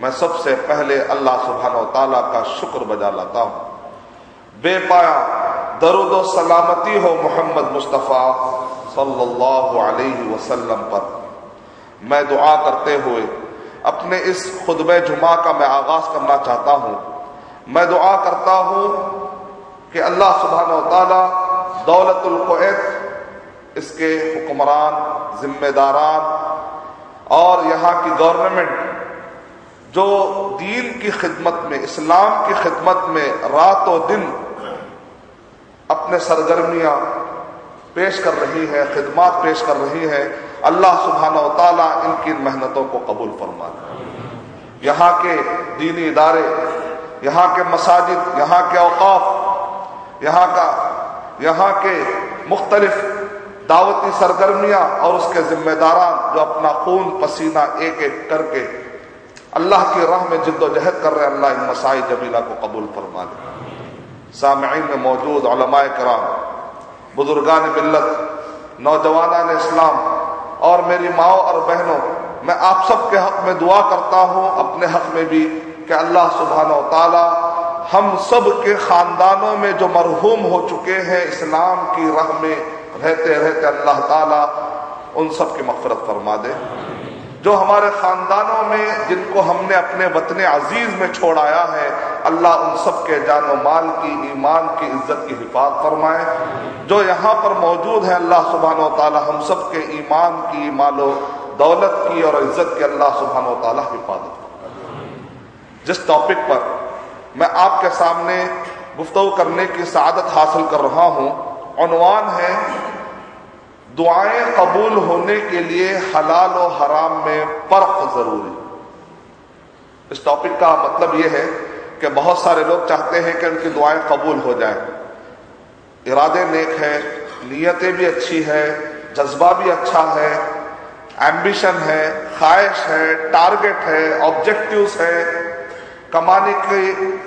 मैं सबसे पहले अल्लाह सुबहान ताला का शुक्र बजा लाता हूँ बेपाया दरुद सलामती हो मोहम्मद मुस्तफ़ा सल्लल्लाहु अलैहि वसल्लम पर। मैं दुआ करते हुए अपने इस खुतब जुमा का मैं आगाज़ करना चाहता हूँ। मैं दुआ करता हूँ कि अल्लाह सुबहान ताला इसके हुक्मरान, जिम्मेदारान और यहाँ की गवर्नमेंट जो दीन की खिदमत में, इस्लाम की खिदमत में रातों दिन अपने सरगर्मियाँ पेश कर रही है, खिदमत पेश कर रही है, अल्लाह सुबहाना ताला इनकी मेहनतों को कबूल फरमा यहाँ के दीनी इदारे, यहाँ के मसाजिद, यहाँ के अवकाफ यहाँ का, यहाँ के मुख्तलिफ़ दावती सरगर्मियाँ और उसके जिम्मेदारान जो अपना खून पसीना एक एक करके अल्लाह की राह में जिद्दोजहद कर रहे अल्लाह इन मसाई जमीला को कबूल फरमा दे। सामीन में मौजूद कराम बुजुर्गान मिल्लत नौजवान इस्लाम, और मेरी माओ और बहनों, मैं आप सबके हक में दुआ करता हूँ, अपने हक में भी कि अल्लाह सुबहान ताला हम सब के खानदानों में जो मरहूम हो चुके हैं, इस्लाम की राह में रहते रहते अल्लाह ताला उन सब की मफरत फरमा दे। जो हमारे खानदानों में, जिनको हमने अपने वतन अज़ीज़ में छोड़ाया है, अल्लाह उन सब के जान माल की, ईमान की, इज़्ज़त की हिफाजत फरमाए। जो यहाँ पर मौजूद है, अल्लाह सुबहान ताला हम सब के ईमान की, मालो दौलत की और इज़्ज़त की अल्लाह सुबहान ताला हिफाजत जिस टॉपिक पर मैं आपके सामने गुफ्तु करने की सआदत हासिल कर रहा हूँ अनवान है दुआएँ कबूल होने के लिए हलाल और हराम में फ़र्क ज़रूरी। इस टॉपिक का मतलब यह है कि बहुत सारे लोग चाहते हैं कि उनकी दुआएँ कबूल हो जाए। इरादे नेक है, नीयतें भी अच्छी है, जज्बा भी अच्छा है एम्बिशन है, ख्वाहिश है टारगेट है ऑब्जेक्टिव्स है। कमाने की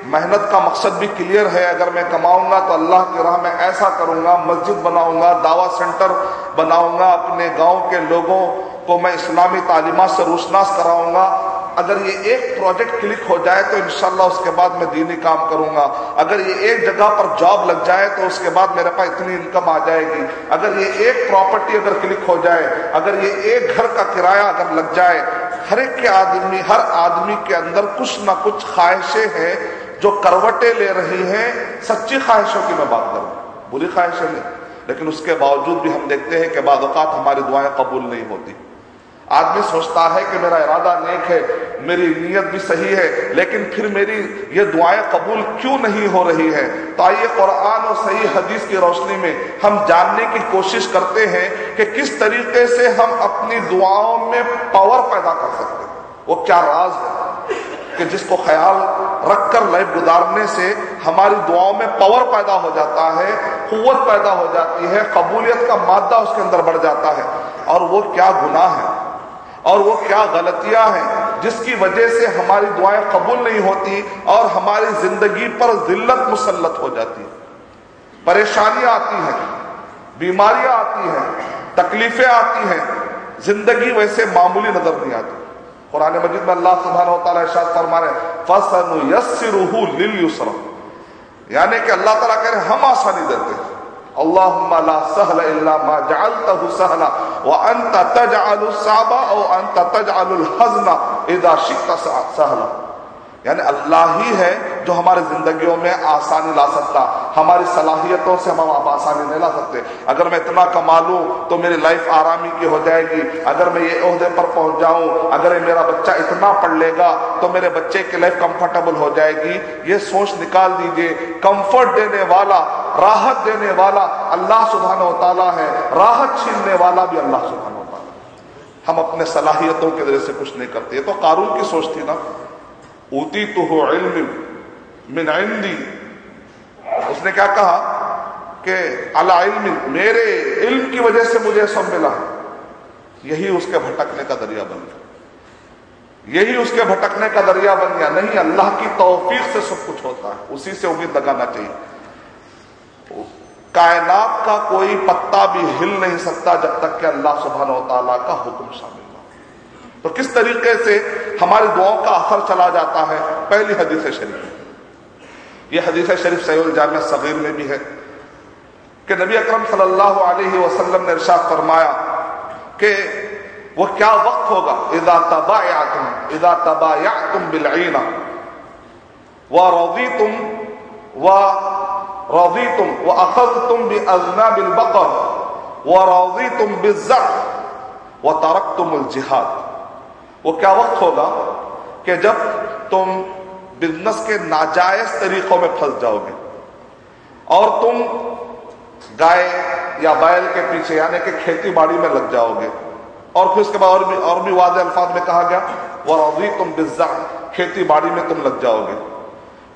मेहनत का मकसद भी क्लियर है। अगर मैं कमाऊँगा तो अल्लाह की राह में ऐसा करूँगा, मस्जिद बनाऊँगा, दावा सेंटर बनाऊँगा, अपने गाँव के लोगों को मैं इस्लामी तालीमत से रोशनास कराऊँगा। अगर ये एक प्रोजेक्ट क्लिक हो जाए तो इंशाल्लाह उसके बाद मैं दीनी काम करूँगा। अगर ये एक जगह पर जॉब लग जाए तो उसके बाद मेरे पास इतनी इनकम आ जाएगी। अगर ये एक प्रॉपर्टी अगर क्लिक हो जाए, अगर ये एक घर का किराया अगर लग जाए, हर एक के आदमी, हर आदमी के अंदर कुछ ना कुछ ख्वाहिशें हैं जो करवटे ले रही हैं। सच्ची ख्वाहिशों की मैं बात करूँ, बुरी ख्वाहिशें नहीं। लेकिन उसके बावजूद भी हम देखते हैं कि बाज़ात हमारी दुआएँ कबूल नहीं होती। आदमी सोचता है कि मेरा इरादा नेक है, मेरी नीयत भी सही है, लेकिन फिर मेरी ये दुआएँ कबूल क्यों नहीं हो रही है? तो आइए कुरान और सही हदीस की रोशनी में हम जानने की कोशिश करते हैं कि किस तरीके से हम अपनी दुआओं में पावर पैदा कर सकते हैं। वो क्या राज है? कि जिसको ख्याल रखकर लाइफ गुजारने से हमारी दुआओं में पावर पैदा हो जाता है कुत पैदा हो जाती है, कबूलियत का मादा उसके अंदर बढ़ जाता है। और वो क्या गुनाह है? और वो क्या गलतियाँ हैं, जिसकी वजह से हमारी दुआएँ कबूल नहीं होती और हमारी ज़िंदगी पर जिल्लत मुसलत हो जाती परेशानियाँ आती हैं, बीमारियाँ आती हैं, तकलीफें आती हैं, ज़िंदगी वैसे मामूली नज़र नहीं आती। कुरान मजिद में अल्लाह सुबहान इरशाद फरमा रहे फसन यानी कि अल्लाह तला कह रहे हम आसानी देते हैं। अल्लाहुम्मा ला सहला इल्ला मा जअलतहु सहला व अंत तजअलु साबा और अंत तजअलुल हज़ना इदा शिक्ता सहला यानी अल्लाह ही है जो हमारे जिंदगियों में आसानी ला सकता, हमारी सलाहियतों से हम आप आसानी नहीं ला सकते। अगर मैं इतना कमा लूँ तो मेरी लाइफ आरामी की हो जाएगी। अगर मैं ये अहदे पर पहुँच जाऊँ, अगर मेरा बच्चा इतना पढ़ लेगा तो मेरे बच्चे की लाइफ कंफर्टेबल हो जाएगी। ये सोच निकाल दीजिए। कंफर्ट देने वाला, राहत देने वाला अल्लाह सुबहान तला है। राहत छीनने वाला भी अल्लाह सुबहान हम अपने सलाहियतों के ज़रिए से कुछ नहीं करते। तो कानून की सोच थी ना। ऊती तो हो मिन इंदी उसने क्या कहा कि अला इल्म, मेरे इल्म की वजह से मुझे सब मिला। यही उसके भटकने का दरिया बन गया। यही उसके भटकने का दरिया बन गया। नहीं, अल्लाह की तौफीक से सब कुछ होता है। उसी से उम्मीद लगाना चाहिए। कायनात का कोई पत्ता भी हिल नहीं सकता जब तक कि अल्लाह सुबहान तला का हुक्म शामिल तो किस तरीके से हमारी दुआओं का असर चला जाता है? पहली हदीस शरीफ। यह हदीस शरीफ सैल जामिया सगीर में भी है कि नबी अकरम वसल्लम ने इरशाद फरमाया कि वो क्या वक्त होगा? इदा तबाया तुम इदा तबाया तुम बिलईना। व रौदी तुम व रौदी तुम व अखज तुम बि अजना बिल बकर, व रौदी तुम बिजर व तरक तुम जिहाद। वो क्या वक्त होगा कि जब तुम बिज़नेस के नाजायज तरीकों में फंस जाओगे और तुम गाय या बैल के पीछे, यानी कि खेती बाड़ी में लग जाओगे। और फिर उसके बाद और भी और भी वादे अल्फाज में कहा गया वह तुम बिजा खेती बाड़ी में तुम लग जाओगे।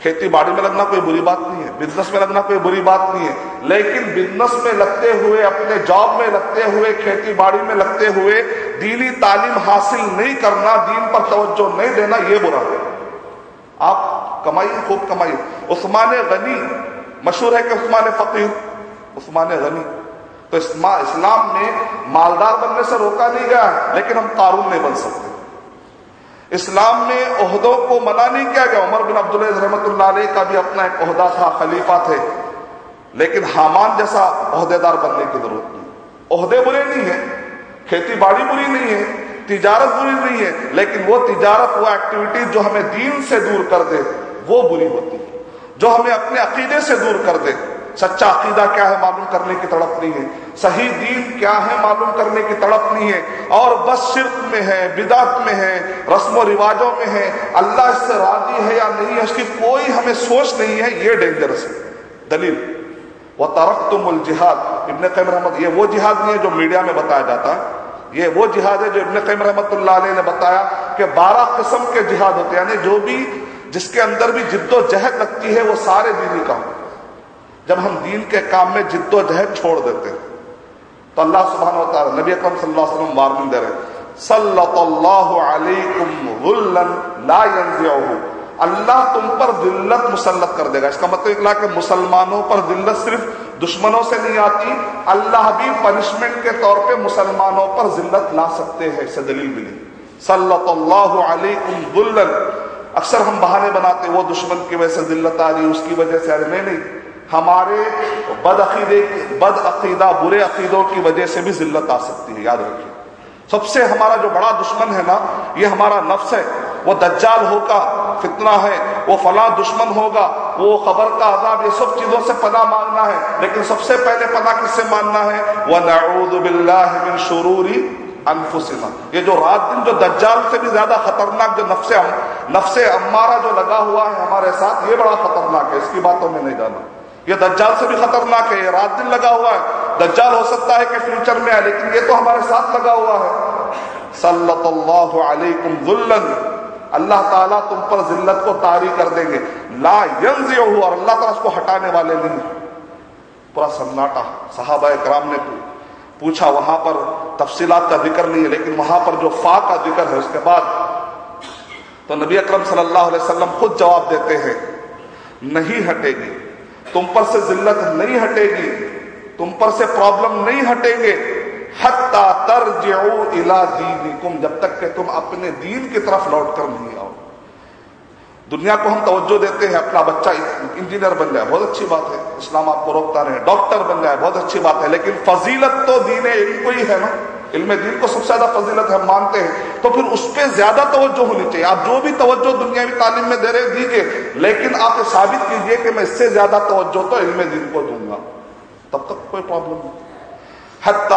खेती बाड़ी में लगना कोई बुरी बात नहीं है बिज़नेस में लगना कोई बुरी बात नहीं है। लेकिन बिज़नेस में लगते हुए, अपने जॉब में लगते हुए, खेती बाड़ी में लगते हुए, दीनी तालीम हासिल नहीं करना, दीन पर तवज्जो नहीं देना, ये बुरा है। आप कमाइए, खूब कमाइए। उस्मान गनी, मशहूर है कि उस्मान फकीर? उस्मान गनी। तो इस्लाम में मालदार बनने से रोका नहीं गया, लेकिन हम कारून नहीं बन सकते। इस्लाम में अहदों को मना नहीं किया गया। उमर बिन अब्दुल रहमत का भी अपना एक अहदा था, खलीफा थे। लेकिन हामान जैसा अहदेदार बनने की ज़रूरत नहीं। अहदे बुरे नहीं है, खेती बाड़ी बुरी नहीं है, तिजारत बुरी नहीं है, लेकिन वो तिजारत, वो एक्टिविटी जो हमें दीन से दूर कर दे, वो बुरी होती है। जो हमें अपने अकीदे से दूर कर दे सच्चा अकीदा क्या है मालूम करने की तड़प नहीं है। सही दीन क्या है मालूम करने की तड़प नहीं है। और बस शिरक में है, बिदात में है, रस्म रिवाजों में है। अल्लाह इससे राज़ी है या नहीं है उसकी कोई हमें सोच नहीं है, ये डेंजरस है। दलील, वह तरक तुम जिहाद। इबन कैम रहमत, ये वो जिहाद नहीं है जो मीडिया में बताया जाता। है ये वो जिहाद है जो इबन कैम रहमत ने बताया कि बारह किस्म के जिहाद होते हैं। यानी जो भी जिसके अंदर भी जिद्दोजहद लगती है, वो सारे दीनी काम जब हम दीन के काम में जिद्दोजहद छोड़ देते हैं तो अल्लाह सुबहान नबी अकरम सल्लल्लाहु वार्निंग दे रहे अल्लाह तुम पर दिल्लत मुसल्लत कर देगा। इसका मतलब निकला कि मुसलमानों पर दिल्लत सिर्फ़ दुश्मनों से नहीं आती, अल्लाह भी पनिशमेंट के तौर पे मुसलमानों पर जिल्लत ला सकते हैं, इससे दलील मिली। सल्लल्लाहु अक्सर हम बहाने बनाते वो दुश्मन की वजह से दिल्लत आ रही उसकी वजह से, अरे नहीं नहीं। हमारे बद अकीदे बद अकीदा बुरे अकीदों की वजह से भी जिल्लत आ सकती है, याद रखिए। सबसे हमारा जो बड़ा दुश्मन है ना, ये हमारा नफ्स है। वो दज्जाल होगा, फितना है। वो फला दुश्मन होगा, वो खबर का आजाब ये सब चीज़ों से पना मांगना है। लेकिन सबसे पहले पना किससे मानना है? वह नऊद शुरूरी अनफुसिना ये जो रात दिन जो दज्जाल से भी ज़्यादा खतरनाक जो नफ्से नफ्से अम्मारा जो लगा हुआ है हमारे साथ, ये बड़ा खतरनाक है, इसकी बातों में नहीं जाना। ये दज्जाल से भी खतरनाक है रात दिन लगा हुआ है। दज्जाल हो सकता है कि फ्यूचर में है, लेकिन ये तो हमारे साथ लगा हुआ है। सल्लल्लाहु अलैकुम जुल्लन। अल्लाह ताला तुम पर जिल्लत को तारी कर देंगे। ला यंज और अल्लाह ताला उसको हटाने वाले नहीं पूरा सन्नाटा सहाबा कराम ने पूछा, वहाँ पर तफसीलात का ज़िक्र नहीं है, लेकिन वहाँ पर जो फा का ज़िक्र है, उसके बाद तो नबी अकरम सल्लल्लाहु अलैहि वसल्लम खुद जवाब देते हैं, नहीं हटेगी। तुम पर से जिल्लत नहीं हटेगी, तुम पर से प्रॉब्लम नहीं हटेंगे। इला जब तक कि तुम अपने दीन की तरफ़ लौट कर नहीं आओ। दुनिया को हम तवज्जो देते हैं, अपना बच्चा इंजीनियर बन जाए, बहुत अच्छी बात है। इस्लाम आपको रोकता रहे, डॉक्टर बन जाए, बहुत अच्छी बात है। लेकिन फजीलत तो दीन इल्म को ही है ना। इल्म दीन को सबसे ज़्यादा फजीलत हम मानते हैं। तो फिर उस पर ज़्यादा तवज्जो होनी चाहिए। आप जो भी तवज्जो दुनियावी तालीम में दे रहे दीजिए। लेकिन आप ये साबित कीजिए कि मैं इससे ज़्यादा तवज्जो तो इल्म दीन को दूँगा। तब तक कोई प्रॉब्लम नहीं। हत्ता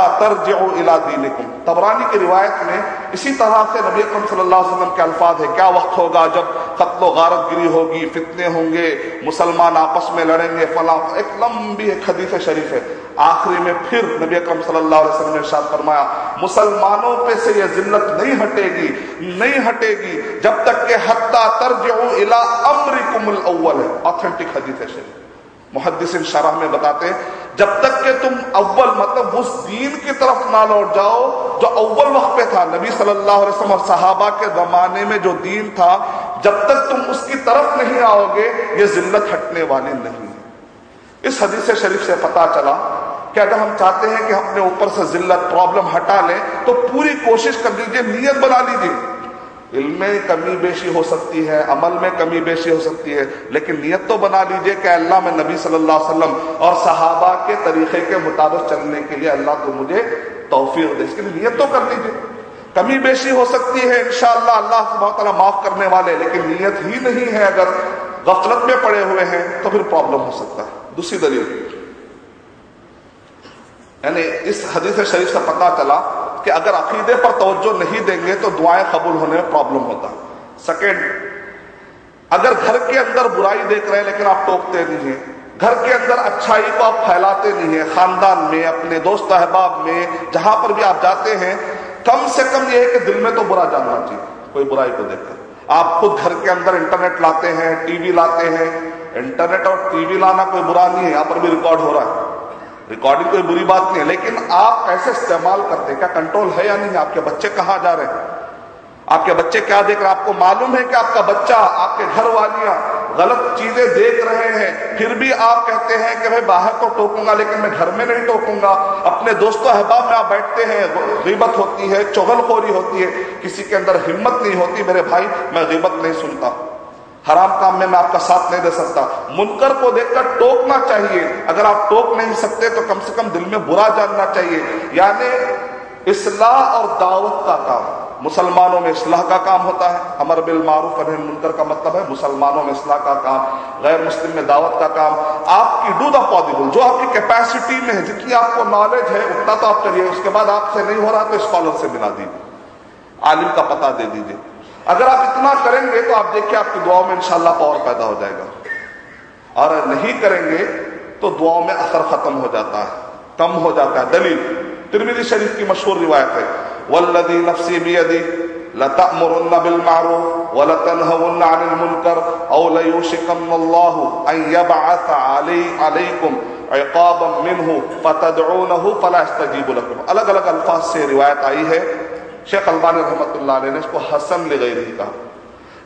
इला दीनिकुम। तबरानी की रिवायत में इसी तरह से नबी अकरम सल्लल्लाहु अलैहि वसल्लम के अल्फाज है। क्या वक्त होगा जब कत्लो गारत गिरी होगी, फितने होंगे, मुसलमान आपस में लड़ेंगे, फला, एक लंबी एक हदीफ शरीफ है। आखिरी में फिर नबी अकरम सल्लल्लाहु अलैहि वसल्लम ने इरशाद फरमाया, मुसलमानों पे से यह जिल्लत नहीं हटेगी नहीं हटेगी, जब तक के हत्ता तर्ज इला अमरिकुमुल अव्वल है। ऑथेंटिक हदीस है शरीफ। मुहदसिन शराह में बताते हैं, जब तक के तुम अव्वल मतलब उस दीन की तरफ़ ना लौट जाओ, जो अव्वल वक्त पे था, नबी सल्लल्लाहु अलैहि वसल्लम सहाबा के जमाने में जो दीन था, जब तक तुम उसकी तरफ़ नहीं आओगे, ये जिल्लत हटने वाली नहीं इस हदीस शरीफ से पता चला कि अगर हम चाहते हैं कि अपने ऊपर से जिल्लत, प्रॉब्लम हटा लें तो पूरी कोशिश कर लीजिए, नीयत बना लीजिए। इल्म में कमी बेशी हो सकती है, अमल में कमी बेशी हो सकती है, लेकिन नियत तो बना लीजिए कि अल्लाह में नबी सल्लल्लाहु अलैहि वसल्लम और सहाबा के तरीके के मुताबिक चलने के लिए अल्लाह तो मुझे तोफीक दे। इसके लिए नियत तो कर लीजिए कमी बेशी हो सकती है इनशाला अल्लाह माफ़ करने वाले, लेकिन नीयत ही नहीं है अगर गफलत में पड़े हुए हैं तो फिर प्रॉब्लम हो सकता है। दूसरी दलील, यानी इस हदीस शरीफ से पता चला कि अगर अकीदे पर तवज्जो नहीं देंगे तो दुआएँ कबूल होने में प्रॉब्लम होता। सेकेंड अगर घर के अंदर बुराई देख रहे हैं लेकिन आप टोकते नहीं है, घर के अंदर अच्छाई को आप फैलाते नहीं है, खानदान में, अपने दोस्त अहबाब में, जहाँ पर भी आप जाते हैं, कम से कम यह है कि दिल में तो बुरा जानना चाहिए, कोई बुराई को देखकर। आप खुद घर के अंदर इंटरनेट लाते हैं, टीवी लाते हैं, इंटरनेट और टीवी लाना कोई बुरा नहीं है, यहाँ पर भी रिकॉर्ड हो रहा है। रिकॉर्डिंग कोई बुरी बात नहीं है, लेकिन आप कैसे इस्तेमाल करते हैं, क्या कंट्रोल है या नहीं? आपके बच्चे कहाँ जा रहे हैं? आपके बच्चे क्या देख रहे हैं? आपको मालूम है कि आपका बच्चा, आपके घर वालियाँ गलत चीज़ें देख रहे हैं, फिर भी आप कहते हैं कि भाई बाहर तो टोकूँगा, लेकिन मैं घर में नहीं टोकूँगा। अपने दोस्तों अहबाब में आप बैठते हैं, गिबत होती है, चौगलखोरी होती है, किसी के अंदर हिम्मत नहीं होती, मेरे भाई, मैं गिबत नहीं सुनता। हराम काम में मैं आपका साथ नहीं दे सकता। मुनकर को देखकर टोकना चाहिए। अगर आप टोक नहीं सकते तो कम से कम दिल में बुरा जानना चाहिए। यानी इसलाह और दावत का काम। मुसलमानों में इसलाह का काम होता है। अमर बिल मारूफ मुनकर का मतलब है मुसलमानों में इसलाह का काम, गैर मुस्लिम में दावत का काम। आपकी डू द पॉसिबल, जो आपकी कैपेसिटी में है, जितनी आपको नॉलेज है, उतना तो आप करिए। उसके बाद आपसे नहीं हो रहा तो स्कॉलर से मिला दीजिए आलिम का पता दे दीजिए। अगर आप इतना करेंगे तो आप देखिए आपकी दुआओं में इंशाल्लाह पावर पैदा हो जाएगा। और नहीं करेंगे तो दुआओं में असर खत्म हो जाता है, कम हो जाता है। दलील तिरमिदी शरीफ की मशहूर रिवायत है वल्लदी नफसी बियदी लतमुरुन्न बिल मारूफ व लतनहुन्न अनिल मुनकर, औ लयुशिकन्नल्लाहु अन यबअस अलै, अलैकुम इकाबम मिनहु, फतदऊनहु, फला यस्तजीबु लकुम। अलग-अलग अल्फाज से रिवायत आई है। शेख अल्बानी रहमत ने इसको हसन ले गई कहा।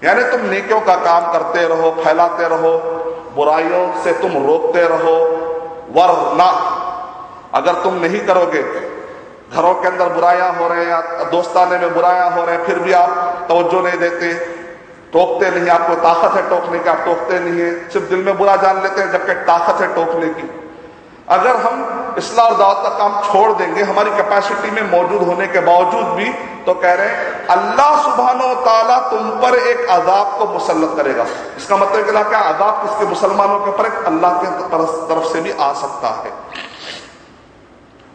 यानी तुम नेकियों का काम करते रहो, फैलाते रहो, बुराइयों से तुम रोकते रहो, वरना अगर तुम नहीं करोगे, घरों के अंदर बुराया हो रहे हैं दोस्ताने में बुराया हो रहे हैं, फिर भी आप तवज्जो नहीं देते, टोकते नहीं, आपको ताकत है टोकने की, आप टोकते नहीं है, सिर्फ़ दिल में बुरा जान लेते हैं, जबकि ताकत है टोकने की। अगर हम इसलाह और दावत का काम छोड़ देंगे, हमारी कैपेसिटी में मौजूद होने के बावजूद भी तो कह रहे हैं, अल्लाह सुबहानो ताला तुम पर एक अजाब को मुसलत करेगा। इसका मतलब क्या अजाब किसके? मुसलमानों के ऊपर अल्लाह के तरफ़ से भी आ सकता है।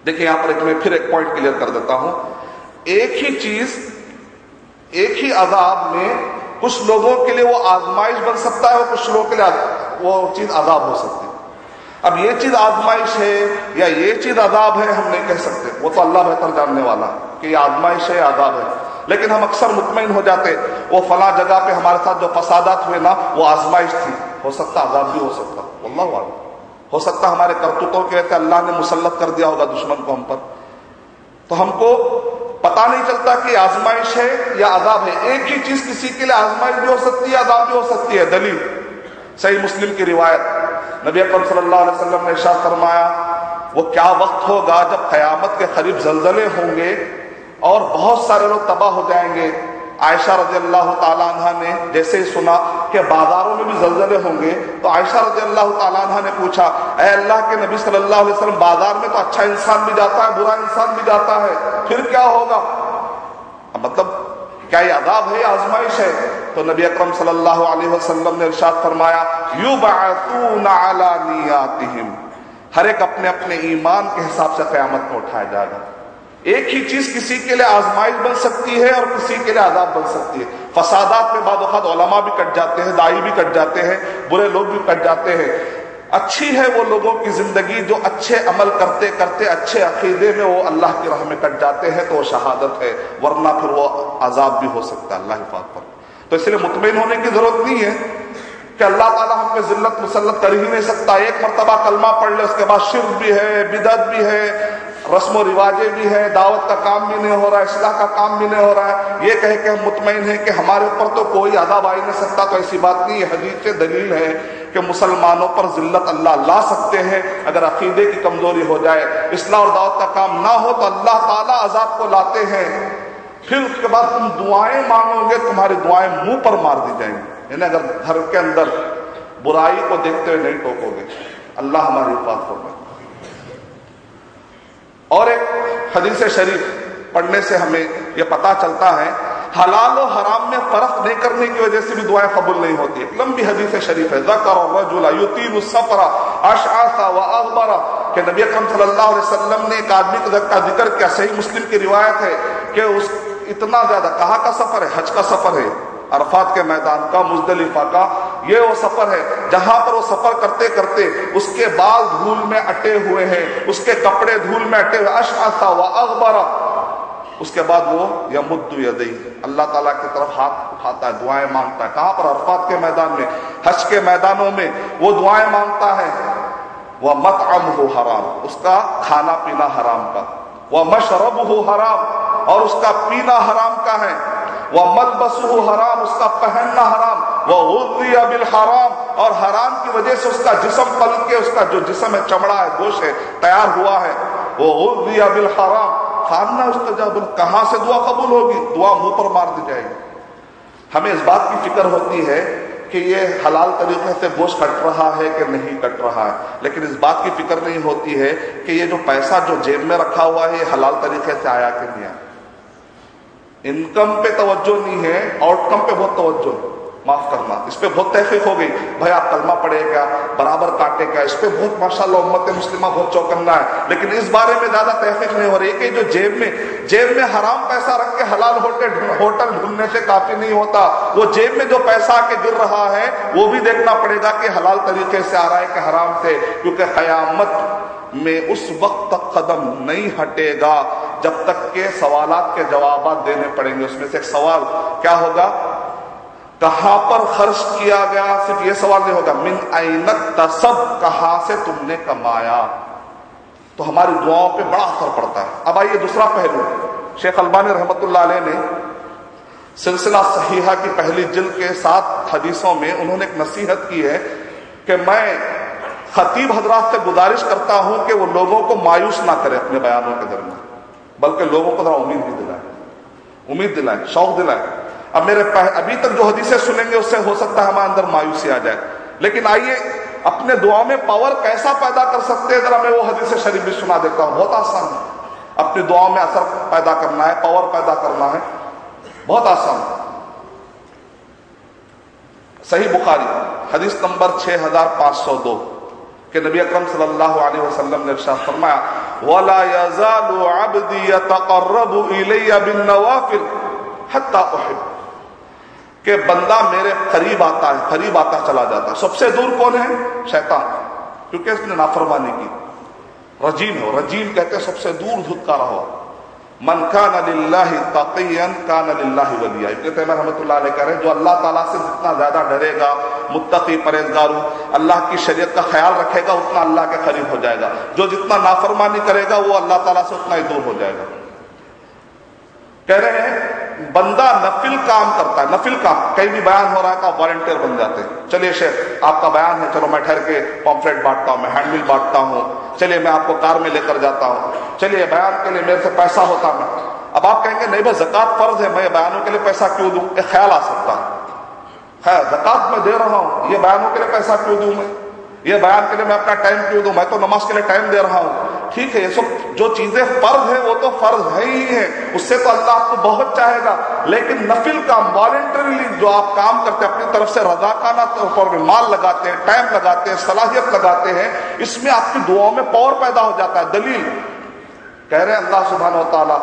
देखिए, यहाँ पर एक मैं फिर एक पॉइंट क्लियर कर देता हूँ। एक ही चीज़, एक ही अजाब में कुछ लोगों के लिए वो आजमाइश बन सकता है और कुछ लोगों के लिए वो चीज़ अजाब हो सकती है। अब ये चीज़ आजमाइश है या ये चीज़ आदाब है, हम नहीं कह सकते। वो तो अल्लाह बेहतर जानने वाला कि ये आजमाइश है आदाब है। लेकिन हम अक्सर मुतमिन हो जाते, वो फला जगह पे हमारे साथ जो फसादात हुए ना, वो आजमाइश थी। हो सकता आज़ाद भी हो सकता। अल्लाह वाला हो सकता हमारे करतूतों के रहते अल्लाह ने मुसलत कर दिया होगा दुश्मन को हम पर। तो हमको पता नहीं चलता कि आजमाइश है या आजाब है। एक ही चीज़ किसी के लिए आजमाइश भी हो सकती है आजाब भी हो सकती है। दलील। सही मुस्लिम की रिवायत। नबी अकरम सल्लल्लाहु अलैहि वसल्लम ने इरशाद फरमाया, वो क्या वक्त होगा जब कयामत के करीब जलजले होंगे और बहुत सारे लोग तबाह हो जाएँगे? आयशा रज़ी अल्लाह तला ने जैसे ही सुना कि बाजारों में भी जलजले होंगे तो आयशा रज़ी अल्लाह तला ने पूछा अः अल्लाह के नबी सल्लल्लाहु अलैहि वसल्लम, बाज़ार में तो अच्छा इंसान भी जाता है, बुरा इंसान भी जाता है, फिर क्या होगा? मतलब क्या ये अदाब है आजमाइश है? तो नबी अकरम वसल्लम ने इरशाद फरमाया हर एक अपने अपने ईमान के हिसाब से क्यामत में उठाया जाएगा। एक ही चीज़ किसी के लिए आजमाइश बन सकती है और किसी के लिए आज़ाद बन सकती है। फसादात में बाद भी कट जाते हैं, दाई भी कट जाते हैं, बुरे लोग भी कट जाते हैं। अच्छी है वो लोगों की ज़िंदगी जो अच्छे अमल करते करते अच्छे अकीदे में वो अल्लाह की राह में कट जाते हैं तो वो शहादत है, वरना फिर वो आज़ाद भी हो सकता है, अल्लाह हिफाज पर तो इसलिए मुतमिन होने की ज़रूरत नहीं है कि अल्लाह ताला हम पे जिल्लत मुसलत कर ही नहीं सकता। एक मरतबा कलमा पढ़ ले, उसके बाद शिर भी है, बिदत भी है, रस्म रिवाजे भी है, दावत का काम भी नहीं हो रहा है, इसलाह का काम भी नहीं हो रहा है। ये कहे के हम मुतमिन है कि हमारे ऊपर तो कोई अदाब आ ही नहीं सकता तो ऐसी बात नहीं हदीस दलील है कि मुसलमानों पर जिल्लत अल्लाह ला सकते हैं। अगर अकीदे की कमज़ोरी हो जाए इसलाह और दावत का काम ना हो तो अल्लाह ताला अजाब को लाते हैं। फिर उसके बाद तुम दुआएँ मांगोगे, तुम्हारी दुआएँ मुँह पर मार दी जाएँगी। यानी अगर घर के अंदर बुराई को देखते हुए नहीं टोकोगे, अल्लाह हमारी बात होगा और एक हदीस शरीफ पढ़ने से हमें यह पता चलता है हलाल और हराम में फ़र्क नहीं करने की वजह से भी दुआएँ कबूल नहीं होती लंबी हदीस शरीफ है। सफरा अशासा व अखबरा के नबी अकरम सल्लल्लाहु अलैहि वसल्लम ने एक आदमी का ज़िक्र किया, सही मुस्लिम की रिवायत है कि उस इतना ज़्यादा कहा का सफ़र है? हज का सफ़र है। अरफात के मैदान का, मुजदलिफा का, ये वो सफ़र है। जहाँ पर वो सफ़र करते करते उसके बाल धूल में अटे हुए हैं, उसके कपड़े धूल में अटे हुए अशा व अखबरा उसके बाद वो यमुद्दु यदई। अल्लाह ताला की तरफ़ हाथ उठाता है, दुआएँ माँगता है। कहाँ पर? अरफात के मैदान में, हज के मैदानों में। वो दुआएँ माँगता है वह मत अम हो हराम। उसका खाना पीना हराम का। वह मशरब हो हराम। और उसका पीना हराम का है। वह मत मलबसु हराम। उसका पहनना हराम। वह बिल हराम। और हराम की वजह से उसका जिसम पल के, उसका जो जिसम है, चमड़ा है, गोश है, तैयार हुआ है, वो बिल हराम। खाना उसका कहाँ से दुआ कबूल होगी? दुआ मुँह पर मार दी जाएगी। हमें इस बात की फ़िक्र होती है कि ये हलाल तरीके से बोझ कट रहा है कि नहीं कट रहा है। लेकिन इस बात की फ़िक्र नहीं होती है कि ये जो पैसा जो जेब में रखा हुआ है, ये हलाल तरीके से आया कि नहीं आया। इनकम पे तवज्जो नहीं है, आउटकम पे बहुत तवज्जो माफ़ करना। इस पर बहुत तहकीक हो गई। भाई, आप कलमा पड़ेगा बराबर काटेगा। इस पर बहुत, माशाल्लाह, उम्मत मुस्लिमा बहुत चौकन्ना है। लेकिन इस बारे में ज़्यादा तहकीक नहीं हो रही कि जो जेब में जेब में हराम पैसा रख के हलाल होटल होटल ढूँढने से काफ़ी नहीं होता। वो जेब में जो पैसा आके गिर रहा है, वो भी देखना पड़ेगा कि हलाल तरीके से आ रहा है कि हराम से। क्योंकि कयामत में उस वक्त तक कदम नहीं हटेगा जब तक के सवालात के जवाब देने पड़ेंगे। उसमें से एक सवाल क्या होगा? कहाँ पर खर्च किया गया? सिर्फ़ यह सवाल नहीं होगा मिन ऐनक तसब, कहाँ से तुमने कमाया? तो हमारी दुआओं पे बड़ा असर पड़ता है। अब आइए दूसरा पहलू। शेख अलबानी रहमत ने सिलसिला सहीहा की पहली जिल के साथ हदीसों में उन्होंने एक नसीहत की है कि मैं खतीब हजरात से गुजारिश करता हूँ कि वो लोगों को मायूस ना करें अपने बयानों के दरमियान, बल्कि लोगों को जरा उम्मीद भी दिलाए। उम्मीद दिलाए, शौक दिलाए। अब मेरे अभी तक जो हदीसें सुनेंगे, उससे हो सकता है हमारे अंदर मायूसी आ जाए। लेकिन आइए, अपने दुआ में पावर कैसा पैदा कर सकते हैं? जरा मैं वो हदीस शरीफ भी सुना देता हूँ। बहुत आसान है। अपनी दुआ में असर पैदा करना है पावर पैदा करना है। बहुत आसान सही बुखारी, हदीस नंबर 6502 के नबी अकरम सल्लल्लाहु अलैहि वसल्लम ने इरशाद फरमाया, वला यजालु इलैया बिन नवाफिल हत्ता कि बंदा मेरे करीब आता है, करीब आता चला जाता है। सबसे दूर कौन है? शैतान। क्योंकि इसने नाफरमानी की। रजीम हो रजीम कहते हैं, सबसे दूर धुतकारा हो मन का तकीन का नल्लाही वलिया। इब्न तैमिया कह रहे हैं, जो अल्लाह ताला से जितना ज़्यादा डरेगा, मुत्तकी परहेजगारू अल्लाह की शरीयत का ख्याल रखेगा, उतना अल्लाह के करीब हो जाएगा। जो जितना नाफरमानी करेगा, वो अल्लाह ताला से उतना ही दूर हो जाएगा। कह रहे हैं, बंदा नफिल काम करता है, नफिल काम। कहीं भी बयान हो रहा है आप वॉलेंटियर बन जाते हैं। चलिए शेख, आपका बयान है, चलो मैं ठहर के पॉम्फलेट बांटता हूँ, मैं हैंडमिल बांटता हूँ। चलिए मैं आपको कार में लेकर जाता हूँ। चलिए बयान के लिए मेरे से पैसा होता मैं अब आप कहेंगे, नहीं भाई, जक़ात फ़र्ज़ है, मैं बयानों के लिए पैसा क्यों दूँ? एक ख्याल आ सकता है। जक़ात मैं दे रहा हूँ, ये बयानों के लिए पैसा क्यों दूँ मैं? ये बयान के लिए मैं अपना टाइम क्यों दूँ? मैं तो नमाज़ के लिए टाइम दे रहा हूँ। ठीक है, ये सब जो चीज़ें फ़र्ज़ है, वो तो फ़र्ज़ है ही है। उससे तो अल्लाह आपको बहुत चाहेगा। लेकिन नफिल काम वॉलेंटरीली जो आप काम करते हैं, अपनी तरफ़ से रजाकाना तौर पर माल लगाते हैं टाइम लगाते हैं, सलाहियत लगाते हैं, इसमें आपकी दुआओं में पावर पैदा हो जाता है, दलील। कह रहे हैं अल्लाह सुबहान तला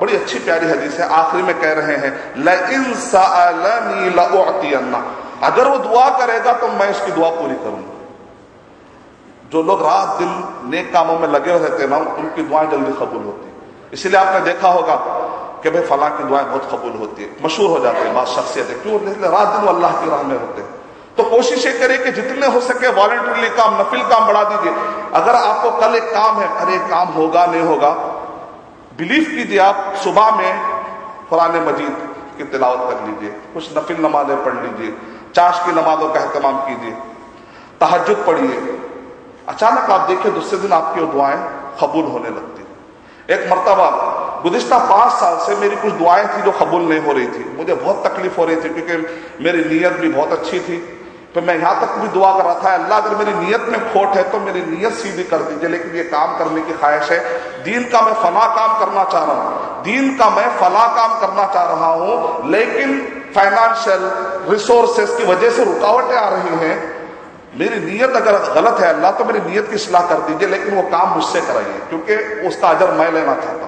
बड़ी अच्छी प्यारी हदीस है, आखिरी में कह रहे हैं अगर वो दुआ करेगा तो मैं उसकी दुआ पूरी करूँगा। जो लोग रात दिन नेक कामों में लगे रहते हैं ना, उनकी दुआएँ जल्दी कबूल होती है। इसलिए आपने देखा होगा कि भाई फला की दुआएँ बहुत कबूल होती है, मशहूर हो जाते हैं बात शख्सियत है। क्यों? रात दिन वो अल्लाह की राह में होते हैं। तो कोशिश ये करें कि जितने हो सके वॉलेंटरली काम, नफिल काम बढ़ा दीजिए। अगर आपको कल एक काम है, अरे काम होगा, नहीं होगा बिलीव कीजिए आप, सुबह में कुरान मजीद की तिलावत कर लीजिए, कुछ नफिल नमाजें पढ़ लीजिए, चाश की नमाजों का अहतमाम कीजिए तहजद पढ़िए। अचानक आप देखिए दूसरे दिन आपकी वो दुआएँ कबूल होने लगती एक मरतबा गुजशत पाँच साल से मेरी कुछ दुआएँ थी जो कबूल नहीं हो रही थी। मुझे बहुत तकलीफ़ हो रही थी क्योंकि मेरी नीयत भी बहुत अच्छी थी। तो मैं यहाँ तक भी दुआ कर रहा था, अल्लाह अगर मेरी नीयत में खोट है तो मेरी नीयत सीधी कर दीजिए, लेकिन ये काम करने की ख्वाहिश है। दीन का मैं फला काम करना चाह रहा हूँ। दीन का मैं फला काम करना चाह रहा हूँ, लेकिन फाइनेंशियल रिसोर्सेस की वजह से रुकावटें आ रही हैं। मेरी नीयत अगर गलत है अल्लाह तो मेरी नीयत की सलाह कर दीजिए, लेकिन वो काम मुझसे कराइए, क्योंकि उसका अजर मैं लेना चाहता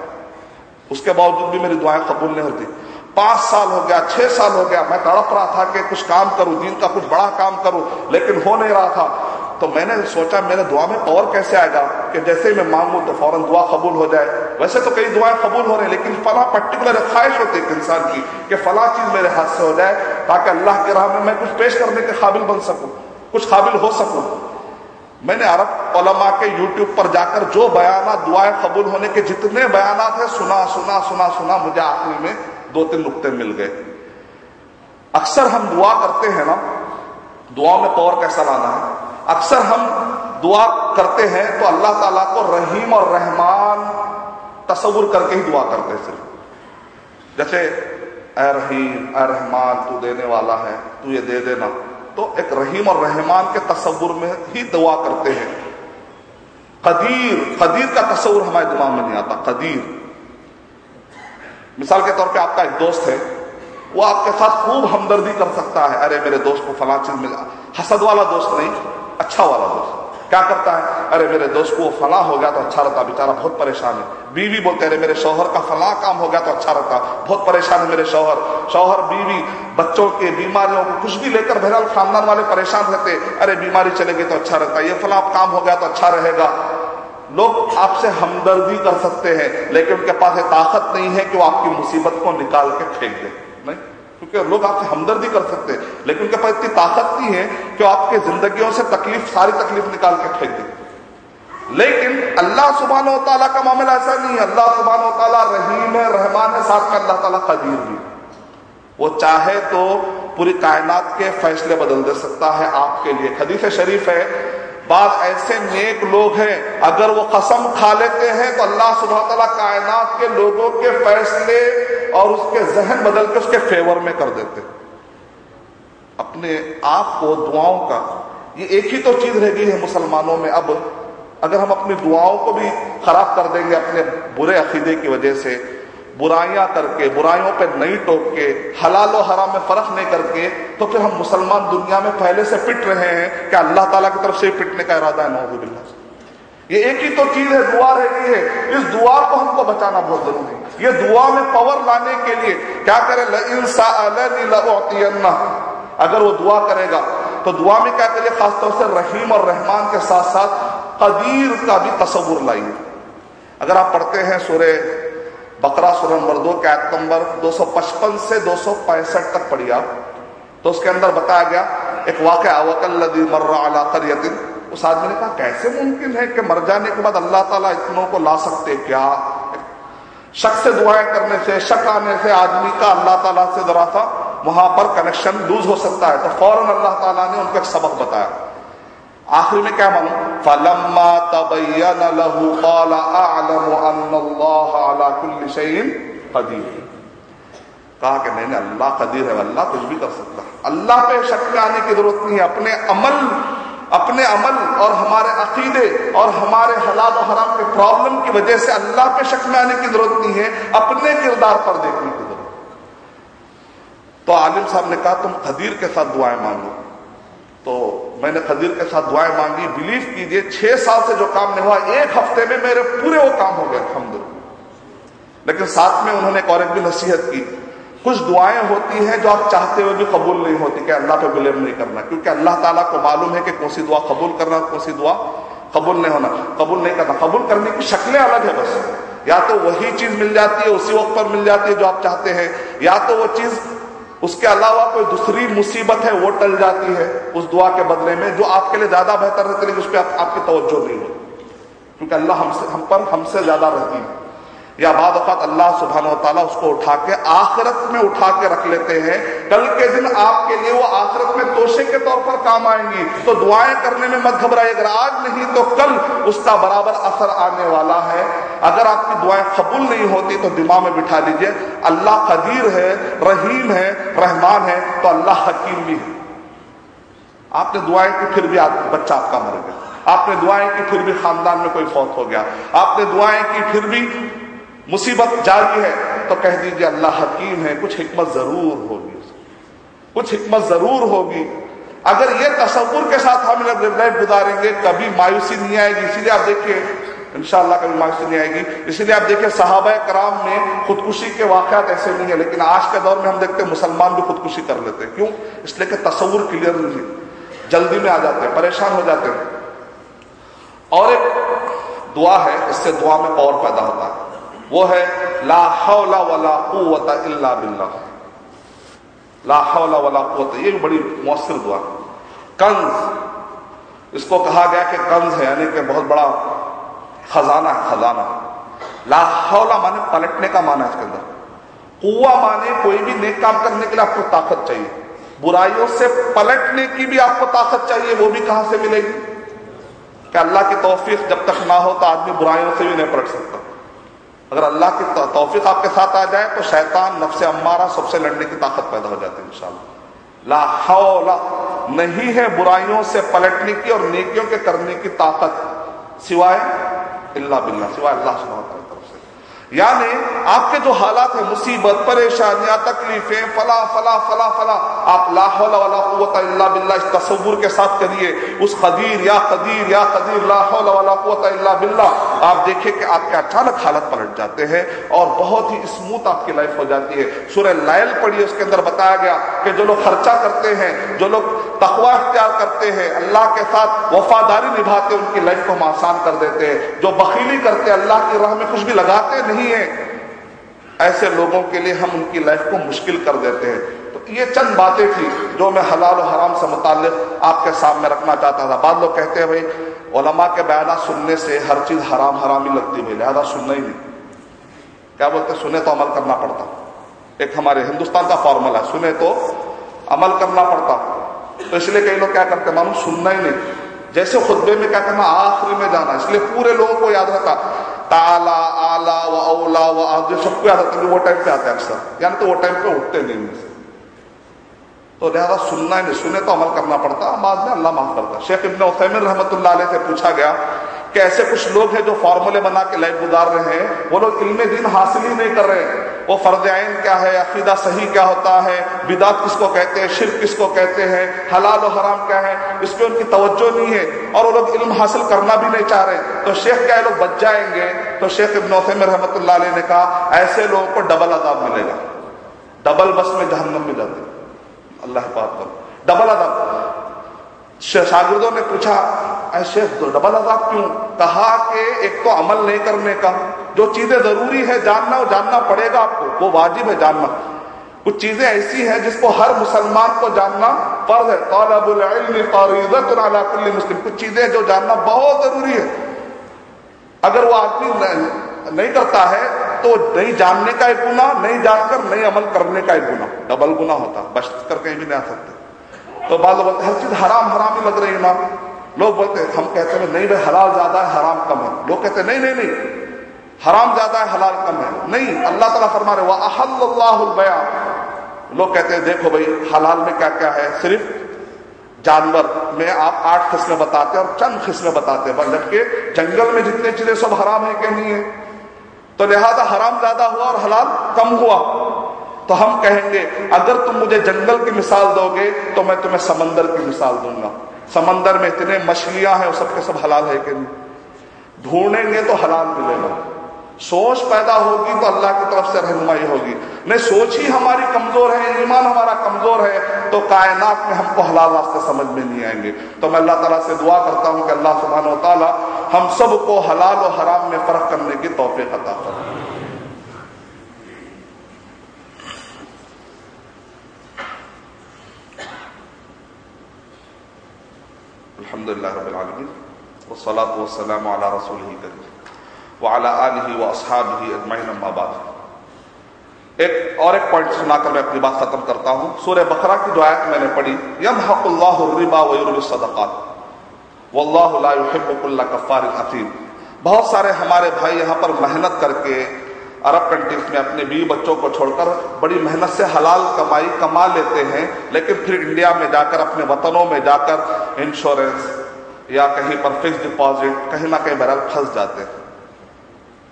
उसके बावजूद भी मेरी दुआएँ कबूल नहीं होती। पाँच साल हो गया, छह साल हो गया, मैं तड़प रहा था कि कुछ काम करूँ, दिन का कुछ बड़ा काम करूँ, लेकिन हो नहीं रहा था। तो मैंने सोचा, मेरे दुआ में पावर कैसे आएगा कि जैसे ही मैं मांगू तो फ़ौरन दुआ कबूल हो जाए। वैसे तो कई दुआएँ कबूल हो रही लेकिन फला पर्टिकुलर ख्वाहिश होती है इंसान की कि फला चीज़ मेरे हाथ से हो जाए, ताकि अल्लाह के राह में मैं कुछ पेश करने के काबिल बन सकूँ। कुछ काबिल हो सकूँ। मैंने अरब ओलमा के यूट्यूब पर जाकर जो बयान दुआएँ कबूल होने के जितने बयान है, सुना सुना सुना सुना, मुझे आखिरी में दो तीन नुकते मिल गए। अक्सर हम दुआ करते हैं ना, दुआ में पावर कैसा लाना है? अक्सर हम दुआ करते हैं तो अल्लाह ताला को रहीम और रहमान तस्वुर करके ही दुआ करते हैं सिर्फ़। जैसे, ए रहीम, ए रहमान, तू देने वाला है, तू ये दे देना। तो एक रहीम और रहमान के तस्वुर में ही दुआ करते हैं। कदीर कदीर का तस्वुर हमारे दिमाग में नहीं आता कदीर मिसाल के तौर पे आपका एक दोस्त है, वो आपके साथ खूब हमदर्दी कर सकता है, अरे मेरे दोस्त को फला चीज़ मिला। हसद वाला दोस्त नहीं अच्छा वाला दोस्त। क्या करता है? अरे मेरे दोस्त को फला हो गया तो अच्छा रहता, बेचारा बहुत परेशान है। बीवी बोलते अरे मेरे शौहर का फला काम हो गया तो अच्छा रहता, बहुत परेशान है मेरे शौहर। शौहर, बीवी, बच्चों के, बीमारियों को कुछ भी लेकर बहरहाल खानदान वाले परेशान रहते, अरे बीमारी चलेगी तो अच्छा रहता, ये फला काम हो गया तो अच्छा रहेगा। लोग आपसे हमदर्दी कर सकते हैं, लेकिन उनके पास ताकत नहीं है कि वो आपकी मुसीबत को निकाल के फेंक दे। नहीं? क्योंकि लोग आपसे हमदर्दी कर सकते हैं, लेकिन उनके पास इतनी ताकत नहीं है कि आपके जिंदगियों से तकलीफ़, सारी तकलीफ़ निकाल के फेंक दे। लेकिन अल्लाह सुबहान तला का मामला ऐसा नहीं है। अल्लाह सुबहान तला रहीम रहमान है, साथ में अल्लाह तला कदीर भी वो चाहे तो पूरी कायनात के फैसले बदल दे सकता है आपके लिए। खदीफ शरीफ है बाद ऐसे नेक लोग हैं। अगर वो कसम खा लेते हैं तो अल्लाह सुबह तला कायनात के लोगों के फैसले और उसके जहन बदल के उसके फेवर में कर देते अपने आप को दुआओं का, ये एक ही तो चीज़ रह गई है मुसलमानों में। अब अगर हम अपनी दुआओं को भी खराब कर देंगे अपने बुरे अकीदे की वजह से बुराइयाँ करके, बुराइयों पे नहीं टोक के हलाल और हराम में फ़र्क नहीं करके तो फिर हम मुसलमान दुनिया में पहले से पिट रहे हैं कि अल्लाह ताला की तरफ़ से पिटने का इरादा है नौजुबिल्ला ये एक ही तो चीज़ है, दुआ रह गई है। इस दुआ को हमको बचाना बहुत ज़रूरी है। ये दुआ में पावर लाने के लिए क्या करे? अगर वो दुआ करेगा तो दुआ में क्या करिए? खासतौर से रहीम और रहमान के साथ साथ कदीर का भी तस्वुर लाइए। अगर आप पढ़ते हैं सूर्य बकरा सुर नंबर दो के आयत नंबर 255 से दो सौ पैंसठ तक पढ़िए आप। तो उसके अंदर बताया गया, एक वाक़ अवकल्लदी मर्रा करियतिन। उस आदमी ने कहा, कैसे मुमकिन है कि मर जाने के बाद अल्लाह ताला इतनों को ला सकते क्या? शक से दुआएँ करने से, शक आने से आदमी का अल्लाह ताला से जरा सा वहाँ पर कनेक्शन लूज हो सकता है। तो फ़ौरन अल्लाह ताला ने उनको एक सबक बताया। आखिर में क्या मालूम? फलम्मा तबयन लहू कदीर। कहा कि नहीं अल्लाह कदीर है, अल्लाह कुछ भी कर सकता है। अल्लाह पे शक में आने की ज़रूरत नहीं है। अपने अमल अपने अमल और हमारे अकीदे और हमारे हलाल और हराम के प्रॉब्लम की वजह से अल्लाह पे शक में आने की ज़रूरत नहीं है। अपने किरदार पर देखने की ज़रूरत। तो आलिम साहब ने कहा, तुम खदीर के साथ दुआएँ मांगो। तो मैंने खदीर के साथ दुआएँ मांगी बिलीव कीजिए, छह साल से जो काम नहीं हुआ, एक हफ़्ते में मेरे पूरे वो काम हो गए अलहमद लेकिन साथ में उन्होंने एक और एक भी नसीहत की। कुछ दुआएँ होती हैं जो आप चाहते हुए भी कबूल नहीं होती कि अल्लाह पे ब्लेम नहीं करना, क्योंकि अल्लाह ताला को मालूम है कि कौन सी दुआ कबूल करना, कौन सी दुआ कबूल नहीं होना, कबूल नहीं करना। कबूल करने की शक्लें अलग है बस। या तो वही चीज़ मिल जाती है, उसी वक्त पर मिल जाती है जो आप चाहते हैं, या तो वो चीज़ उसके अलावा कोई दूसरी मुसीबत है वो टल जाती है उस दुआ के बदले में जो आपके लिए ज़्यादा बेहतर रहती है लेकिन उस पर आप, आपकी तवज्जो नहीं होती। क्योंकि अल्लाह हमसे हम पर हमसे ज़्यादा रहती है। या बाद अल्लाह सुबहान तला उसको उठा के आखिरत में उठा के रख लेते हैं। कल के दिन आपके लिए वो आखिरत में तोशे के तौर पर काम आएँगी। तो दुआएँ करने में मत घबराए अगर आज नहीं तो कल उसका बराबर असर आने वाला है। अगर आपकी दुआएँ कबूल नहीं होती तो दिमाग में बिठा लीजिए। अल्लाह कदीर है, रहीम है, रहमान है तो अल्लाह हकीम भी है। आपने दुआएँ की फिर भी बच्चा आपका मर गया। आपने दुआएँ की फिर भी खानदान में कोई फौत हो गया। आपने दुआएँ की फिर भी मुसीबत जारी है तो कह दीजिए अल्लाह हकीम है, कुछ हिकमत ज़रूर होगी कुछ हिकमत ज़रूर होगी। अगर ये तस्वुर के साथ हम लाइफ गुजारेंगे कभी मायूसी नहीं आएगी। इसीलिए आप देखिए इंशाला कभी मायूसी नहीं आएगी। इसीलिए आप देखिए, साहब कराम में खुदकुशी के वाकत ऐसे नहीं है, लेकिन आज के दौर में हम देखते हैं, मुसलमान भी खुदकुशी कर लेते हैं। क्यों? इसलिए कि तस्वुर क्लियर नहीं जल्दी में आ जाते हैं, परेशान हो जाते हैं। और एक दुआ है, इससे दुआ में पावर पैदा होता है। वो है, ला हौला वला इल्ला बिल्लाह। ला हौला वला कुवत ये बड़ी मौसर दुआ। कंज इसको कहा गया कि कंज है, यानी कि बहुत बड़ा खजाना है, खजाना। ला हौला माने पलटने का माना है इसके अंदर। कुआ माने कोई भी नेक काम करने के लिए आपको ताकत चाहिए। बुराइयों से पलटने की भी आपको ताकत चाहिए, वो भी कहाँ से मिलेगी? कि अल्लाह की तौफीक जब तक ना हो तो आदमी बुराइयों से भी नहीं पलट सकता। अगर अल्लाह की तोफीक आपके साथ आ जाए तो शैतान नफ्स अम्मारा सबसे लड़ने की ताकत पैदा हो जाती है, इंशाल्लाह। ला हौला, नहीं है बुराइयों से पलटने की और नेकियों के करने की ताकत सिवाय अल्लाह बिल्ला, सिवाय अल्लाह सुबह यानी आपके जो हालात है, मुसीबत, परेशानियाँ, तकलीफें फला फला फला फला आप इस तस्वुर के साथ करिए। उस कदीर या कदीर या कदीर लाला बिल्ला आप देखिए कि आपके अचानक हालत पलट जाते हैं और बहुत ही स्मूथ आपकी लाइफ हो जाती है। सूर्य लायल पढ़िए, उसके अंदर बताया गया कि जो लोग खर्चा करते हैं, जो लोग तकवा इख्तियार करते हैं, अल्लाह के साथ वफादारी निभाते उनकी लाइफ को हम आसान कर देते हैं। जो बखीली करते अल्लाह की राह में कुछ भी लगाते नहीं नहीं है। ऐसे लोगों के लिए हम उनकी लाइफ को मुश्किल कर देते हैं। तो ये चंद बातें थी जो मैं हलाल और हराम से मुतालिक आपके सामने रखना चाहता था। बाद लोग कहते हैं, भाई ओलमा के बयाना सुनने से हर चीज़ हराम हराम ही लगती भाई। लिहाजा सुनना ही नहीं। क्या बोलते सुने तो अमल करना पड़ता। एक हमारे हिंदुस्तान का फॉर्मूला है, सुने तो अमल करना पड़ता। तो इसलिए कई लोग क्या करते मालूम, सुनना ही नहीं। जैसे खुदबे में क्या करना, आखिरी में जाना। इसलिए पूरे लोगों को याद रखा ताला, आला व औला व आज सबको याद आता वो टाइम पे आता है अक्सर यानी तो वो टाइम पे उठते नहीं. से तो लिहाजा सुनना ही नहीं सुने तो अमल करना पड़ता. बाद में अल्लाह माफ़ करता. शेख इब्न उथैमिन रहमतुल्लाह से पूछा गया कि ऐसे कुछ लोग हैं जो फॉर्मूले बना के लाइफ गुजार रहे हैं। वो लोग इल्म दिन हासिल ही नहीं कर रहे हैं। वो फ़र्ज़ आइन क्या है, अकीदा सही क्या होता है, बिदात किसको कहते हैं शिर किसको कहते हैं, हलाल और हराम क्या है, इस पर उनकी तवज्जो नहीं है, और वो लोग इल्म हासिल करना भी नहीं चाह रहे। तो शेख क्या लोग बच जाएँगे। तो शेख इब्न रहमत ने कहा, ऐसे लोगों को डबल अदाब मिलेगा। डबल बस में जहन्नम में जाते अल्लाह पाक पर डबल अदाब शागिर्दों ने पूछा ऐसे डबल अदाब क्यों? कहा कि एक तो अमल नहीं करने का। जो चीज़ें ज़रूरी है, जानना वो जानना पड़ेगा आपको। वो वाजिब है जानना। कुछ चीज़ें ऐसी हैं जिसको हर मुसलमान को जानना फ़र्ज़ है। मुस्लिम। कुछ चीज़ें जो जानना बहुत ज़रूरी है। अगर वो आदमी नहीं करता है तो नहीं जानने का एक गुना नहीं जानकर नहीं अमल करने का एक गुना डबल गुना होता। बच कर कहीं भी नहीं आ सकते। तो बाल बोलते हर चीज़ हराम हराम ही लग रही है ना लोग बोलते हम कहते हैं, नहीं भाई, हलाल ज़्यादा है, हराम कम है। लोग कहते हैं, नहीं नहीं नहीं। हराम ज़्यादा है, हलाल कम है। नहीं, अल्लाह ताला फरमा रहे वह अहल्लाबया लोग कहते हैं, देखो भाई, हलाल में क्या क्या है? सिर्फ़ जानवर में आप आठ किस्में बताते हैं और चंद किस्में बताते हैं जबकि जंगल में जितने चीज़ें सब हराम है कि नहीं है। तो लिहाजा हराम ज़्यादा हुआ और हलाल कम हुआ। तो हम कहेंगे, अगर तुम मुझे जंगल की मिसाल दोगे तो मैं तुम्हें समंदर की मिसाल दूँगा। समंदर में इतने मछलियाँ हैं सबके सब हलाल है कि नहीं। ढूंढेंगे तो हलाल मिलेगा। सोच पैदा होगी तो अल्लाह की तरफ़ से रहनुमाई होगी। नहीं, सोच ही हमारी कमज़ोर है, ईमान हमारा कमज़ोर है तो कायनात में हमको हलाल रास्ते समझ में नहीं आएँगे। तो मैं अल्लाह ताला से दुआ करता हूँ कि अल्लाह सुबहान ताला हम सबको हलाल और हराम में फ़र्क करने की तोफे अता करें अलहमदिल्ला रबालमीन वसलात वसलाम रसूल करीम। वाला आलि व असहाबी अजमाइन अम्माबाद एक और एक पॉइंट सुनाकर मैं अपनी बात खत्म करता हूँ। सूर्य बकरा की जो आयत मैंने पढ़ी यम हकुल्लाबा कफ़ार बहुत सारे हमारे भाई यहाँ पर मेहनत करके अरब कंट्रीज़ में अपने बीवी बच्चों को छोड़कर बड़ी मेहनत से हलाल कमाई कमा लेते हैं, लेकिन फिर इंडिया में जाकर, अपने वतनों में जाकर इंश्योरेंस या कहीं पर फिक्स डिपॉजिट कहीं ना कहीं बहरहाल फंस जाते हैं।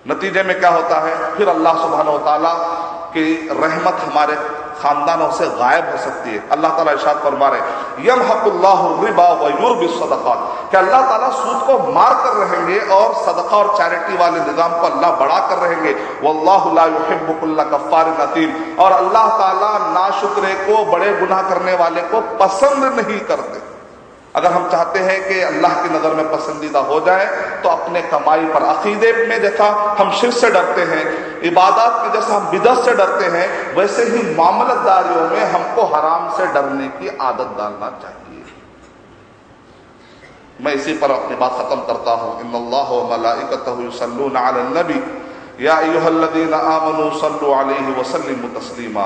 नतीजे में क्या होता है? फिर अल्लाह सुबहान तला की रहमत हमारे खानदानों से गायब हो सकती है। अल्लाह ताला इशाद फरमा रहे यम हकुल्लाबा वयुरबसदक़ात कि अल्लाह ताला सूद को मार कर रहेंगे और सदका और चैरिटी वाले निज़ाम को अल्लाह बढ़ा कर रहेंगे? वल्लाबुल्ला कफ़ार नतीम और अल्लाह ताला नाशुक्रे को, बड़े गुनाह करने वाले को पसंद नहीं करते। अगर हम चाहते हैं कि अल्लाह की नज़र में पसंदीदा हो जाए तो अपने कमाई पर अकीदे में जैसा हम शिर से डरते हैं, इबादत में जैसा हम बिदत से डरते हैं, वैसे ही मामलतदारियों में हमको हराम से डरने की आदत डालना चाहिए। मैं इसी पर अपनी बात खत्म करता हूँ। इन्नबी या आमनु सल्लु अलैहि वसल्लिम तस्लीमा।